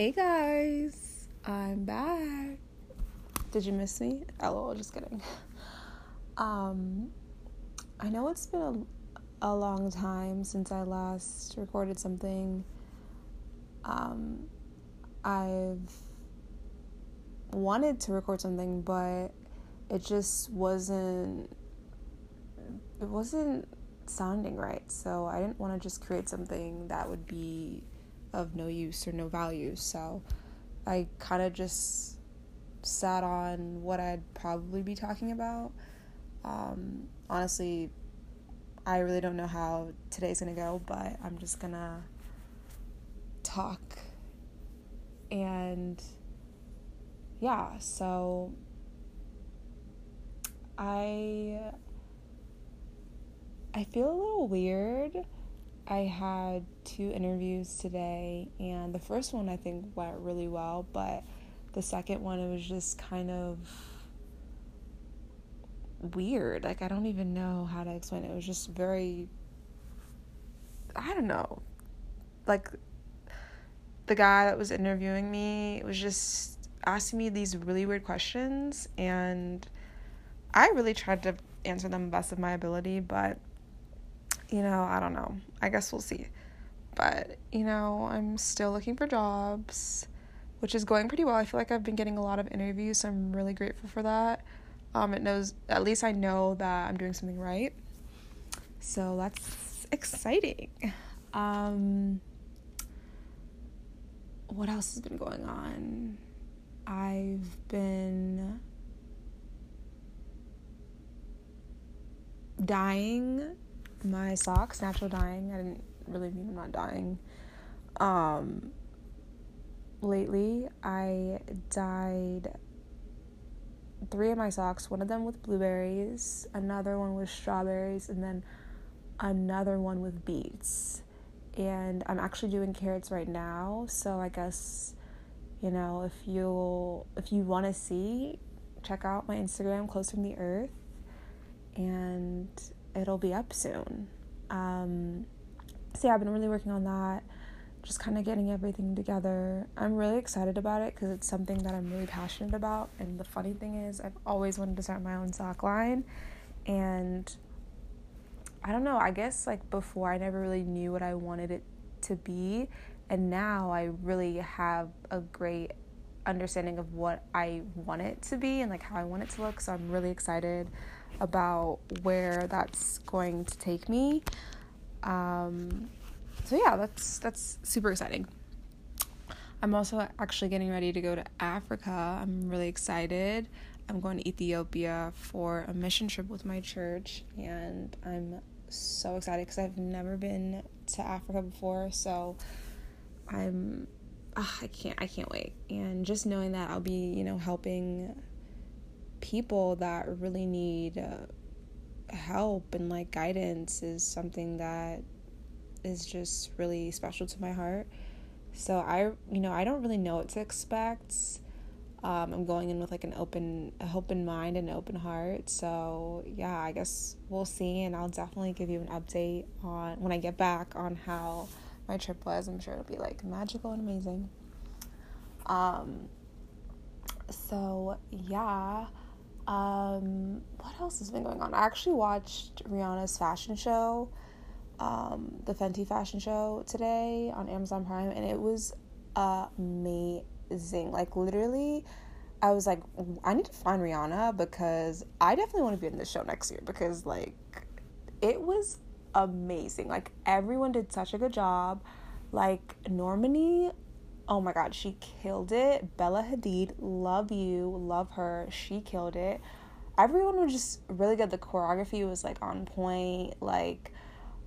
Hey guys, I'm back. Did you miss me? LOL, just kidding. Um, I know it's been a, a long time since I last recorded something. Um, I've wanted to record something, but it just wasn't. It wasn't sounding right, so I didn't want to just create something that would be of no use or no value. So I kind of just sat on what I'd probably be talking about. Um, honestly, I really don't know how today's gonna go, but I'm just gonna talk. And yeah, so I I feel a little weird I had two interviews today, and the first one I think went really well, but the second one it was just kind of weird. Like I don't even know how to explain it. It was just very I don't know. Like the guy that was interviewing me was just asking me these really weird questions and I really tried to answer them best of my ability, but you know, I don't know. I guess we'll see. But, you know, I'm still looking for jobs, which is going pretty well. I feel like I've been getting a lot of interviews, so I'm really grateful for that. Um, it knows, at least I know that I'm doing something right. So that's exciting. Um, what else has been going on? I've been dying my socks, natural dyeing. I didn't really mean I'm not dying. Um, lately, I dyed three of my socks, one of them with blueberries, another one with strawberries, and then another one with beets. And I'm actually doing carrots right now, so I guess you know if you if you want to see, check out my Instagram, close from the earth, and it'll be up soon. Um, so yeah, I've been really working on that, just kind of getting everything together. I'm really excited about it because it's something that I'm really passionate about. And the funny thing is, I've always wanted to start my own sock line, and I don't know. I guess like before, I never really knew what I wanted it to be, and now I really have a great understanding of what I want it to be and like how I want it to look. So I'm really excited about where that's going to take me. Um, so yeah, that's that's super exciting. I'm also actually getting ready to go to Africa. I'm really excited. I'm going to Ethiopia for a mission trip with my church, and I'm so excited because I've never been to Africa before. So I'm, uh, I can't, I can't wait. And just knowing that I'll be, you know, helping people that really need uh, help and like guidance is something that is just really special to my heart. So I, you know, I don't really know what to expect. Um, I'm going in with like an open, open mind and an open heart. So yeah, I guess we'll see, and I'll definitely give you an update on when I get back on how my trip was. I'm sure it'll be like magical and amazing. Um. So yeah, um, what else has been going on? I actually watched Rihanna's fashion show, um, the Fenty fashion show today on Amazon Prime, and it was amazing. Like, literally, I was like, I need to find Rihanna because I definitely want to be in this show next year because, like, it was amazing. Like, everyone did such a good job. Like, Normani oh my god, she killed it. Bella Hadid, love you, love her. She killed it. Everyone was just really good. The choreography was like on point. Like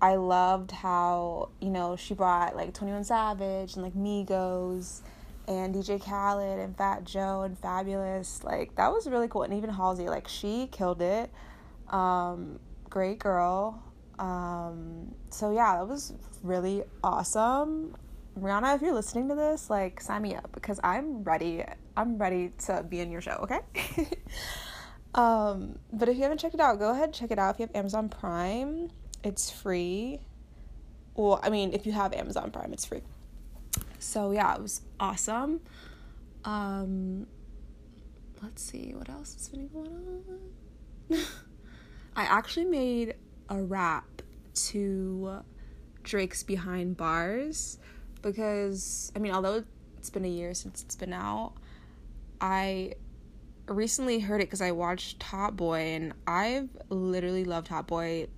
I loved how, you know, she brought like 21 Savage and like Migos and DJ Khaled and Fat Joe and Fabolous. Like that was really cool. And even Halsey, like she killed it. Um, great girl. Um, so yeah, that was really awesome. Rihanna, if you're listening to this, like sign me up because I'm ready. I'm ready to be in your show, okay? um, but if you haven't checked it out, go ahead check it out. If you have Amazon Prime, it's free. Well, I mean, if you have Amazon Prime, it's free. So yeah, it was awesome. Um, let's see what else has been going on. I actually made a rap to Drake's Behind Barz because I mean, although it's been a year since it's been out, I recently heard it because I watched Top Boy and I've literally loved Top Boy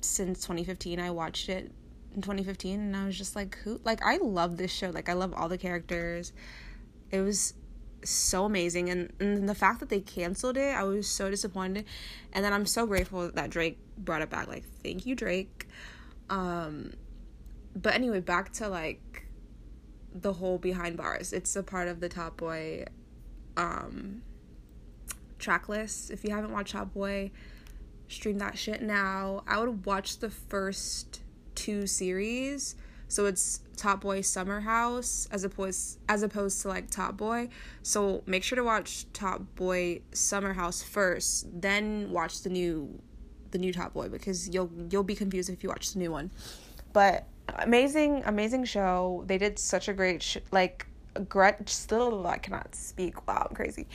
since 2015. I watched it in 2015 and I was just like, who? Like, I love this show. Like, I love all the characters. It was so amazing and, and the fact that they canceled it i was so disappointed and then i'm so grateful that drake brought it back like thank you drake um but anyway back to like the whole behind barz it's a part of the top boy um track list if you haven't watched top boy stream that shit now i would watch the first two series so it's Top Boy Summerhouse as opposed as opposed to like Top Boy. So make sure to watch Top Boy Summerhouse first, then watch the new the new Top Boy because you'll you'll be confused if you watch the new one. But amazing amazing show. They did such a great sh- like great still I cannot speak. Wow, I'm crazy.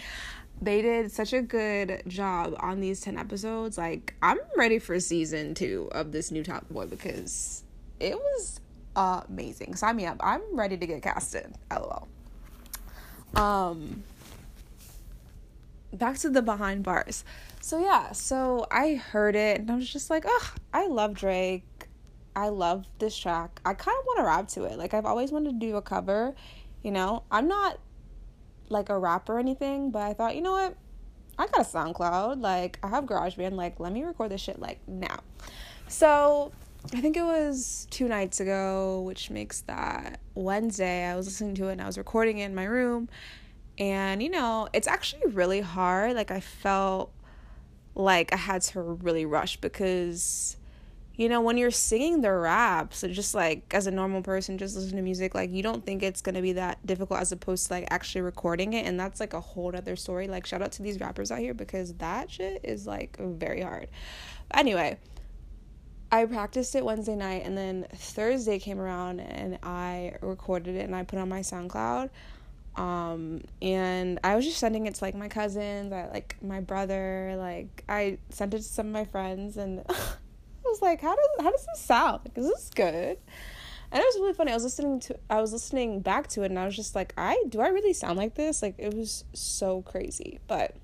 They did such a good job on these 10 episodes. Like I'm ready for season 2 of this new Top Boy because it was amazing. Sign me up. I'm ready to get casted. LOL. Um back to the behind barz. So yeah, so I heard it and I was just like, "Oh, I love Drake. I love this track. I kind of want to rap to it. Like I've always wanted to do a cover, you know. I'm not like a rapper or anything, but I thought, you know what? I got a SoundCloud. Like I have GarageBand. Like let me record this shit like now. So I think it was two nights ago, which makes that Wednesday. I was listening to it and I was recording it in my room. And, you know, it's actually really hard. Like, I felt like I had to really rush because, you know, when you're singing the raps, so just like as a normal person, just listen to music, like, you don't think it's going to be that difficult as opposed to like actually recording it. And that's like a whole other story. Like, shout out to these rappers out here because that shit is like very hard. Anyway I practiced it Wednesday night and then Thursday came around and I recorded it and I put on my SoundCloud. Um, and I was just sending it to like my cousins, I, like my brother, like I sent it to some of my friends and was like, how does how does this sound? Like, is this good? And it was really funny. I was listening to I was listening back to it and I was just like, I do I really sound like this? Like it was so crazy. But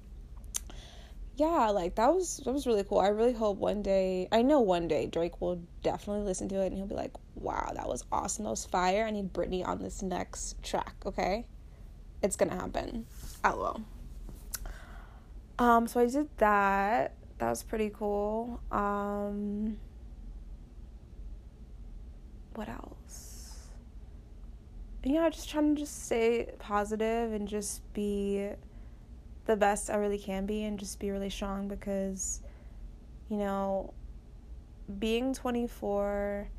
yeah, like that was that was really cool. I really hope one day I know one day Drake will definitely listen to it and he'll be like, Wow, that was awesome. That was fire. I need Britney on this next track, okay? It's gonna happen. LOL. Um, so I did that. That was pretty cool. Um what else? Yeah, just trying to just stay positive and just be the best I really can be and just be really strong because, you know, being 24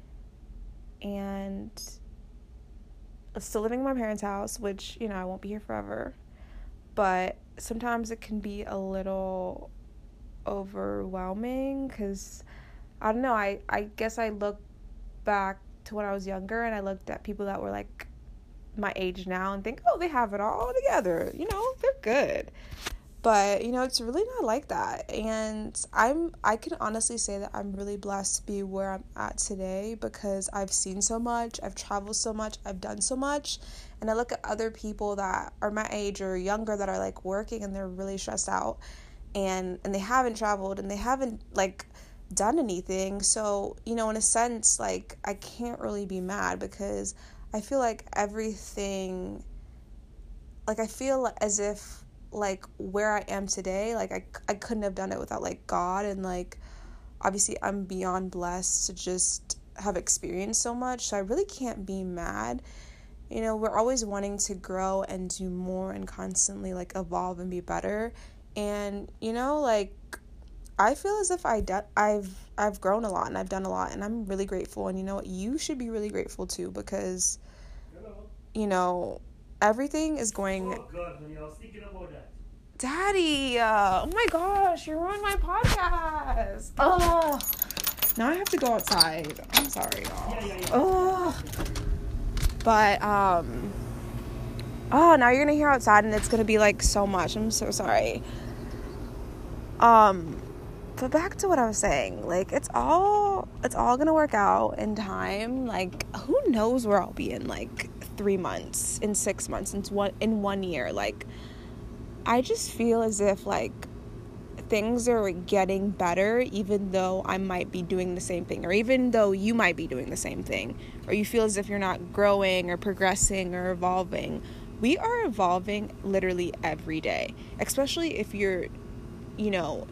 and still living in my parents' house, which, you know, I won't be here forever, but sometimes it can be a little overwhelming because I don't know, I, I guess I look back to when I was younger and I looked at people that were like my age now and think, oh, they have it all together. You know, they're good. But, you know, it's really not like that. And I'm I can honestly say that I'm really blessed to be where I'm at today because I've seen so much, I've traveled so much, I've done so much. And I look at other people that are my age or younger that are like working and they're really stressed out and and they haven't traveled and they haven't like done anything. So, you know, in a sense, like I can't really be mad because I feel like everything, like, I feel as if, like, where I am today, like, I, I couldn't have done it without, like, God. And, like, obviously, I'm beyond blessed to just have experienced so much. So I really can't be mad. You know, we're always wanting to grow and do more and constantly, like, evolve and be better. And, you know, like, I feel as if I de- I've I've grown a lot and I've done a lot and I'm really grateful and you know what you should be really grateful too because you know everything is going Oh god, honey, I was thinking about that. Daddy, uh, oh my gosh, you ruined my podcast. Oh, now I have to go outside. I'm sorry, y'all. Yeah, yeah, yeah. Oh, But um oh, now you're gonna hear outside and it's gonna be like so much. I'm so sorry. Um, but back to what I was saying, like it's all it's all gonna work out in time. Like who knows where I'll be in like three months, in six months, in one in one year. Like I just feel as if like things are getting better even though I might be doing the same thing or even though you might be doing the same thing or you feel as if you're not growing or progressing or evolving we are evolving literally every day, especially if you're, you know,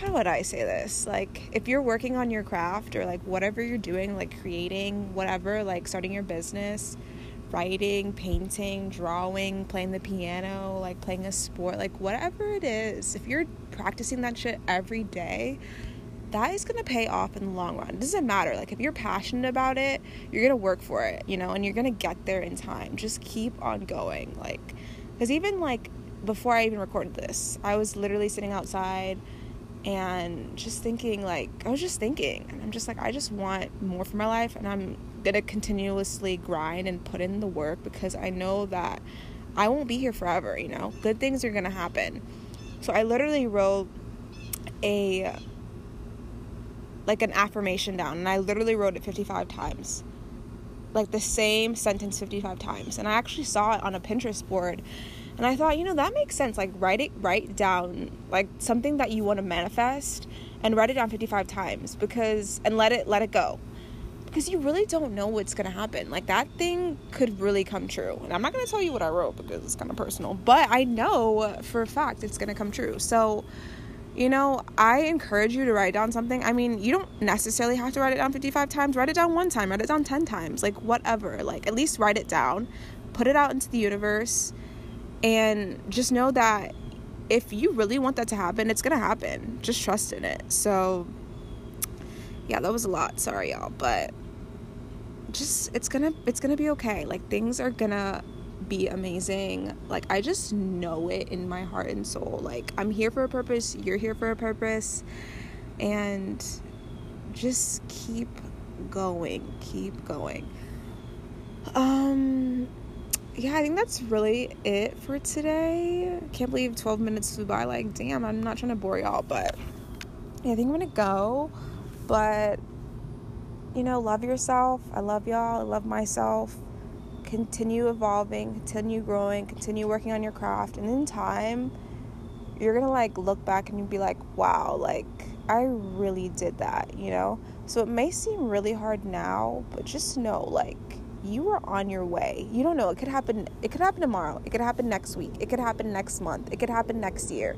how would I say this? Like, if you're working on your craft or like whatever you're doing, like creating, whatever, like starting your business, writing, painting, drawing, playing the piano, like playing a sport, like whatever it is, if you're practicing that shit every day, that is going to pay off in the long run. It doesn't matter. Like, if you're passionate about it, you're going to work for it, you know, and you're going to get there in time. Just keep on going. Like, because even like before I even recorded this, I was literally sitting outside and just thinking, like, I was just thinking, and I'm just like, I just want more for my life, and I'm going to continuously grind and put in the work because I know that I won't be here forever, you know, good things are going to happen. So I literally wrote a like an affirmation down and I literally wrote it 55 times. Like the same sentence 55 times. And I actually saw it on a Pinterest board and I thought, you know, that makes sense. Like write it write down like something that you want to manifest and write it down 55 times because and let it let it go. Because you really don't know what's going to happen. Like that thing could really come true. And I'm not going to tell you what I wrote because it's kind of personal, but I know for a fact it's going to come true. So you know, I encourage you to write down something. I mean, you don't necessarily have to write it down 55 times. Write it down one time, write it down 10 times, like whatever. Like, at least write it down, put it out into the universe, and just know that if you really want that to happen, it's gonna happen. Just trust in it. So, yeah, that was a lot. Sorry, y'all, but just it's gonna it's gonna be okay. Like things are gonna be amazing. Like, I just know it in my heart and soul. Like, I'm here for a purpose, you're here for a purpose, and just keep going, keep going. Um, yeah, I think that's really it for today. Can't believe 12 minutes flew by. Like, damn, I'm not trying to bore y'all, but yeah, I think I'm gonna go. But, you know, love yourself. I love y'all. I love myself continue evolving, continue growing, continue working on your craft, and in time, you're gonna like look back and you'll be like, wow, like I really did that, you know? So it may seem really hard now, but just know like you are on your way. You don't know, it could happen it could happen tomorrow, it could happen next week, it could happen next month, it could happen next year.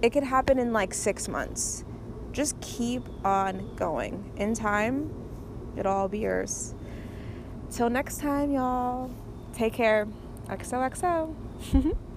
It could happen in like 6 months. Just keep on going. In time, it'll all be yours. Till next time, y'all. Take care. XOXO.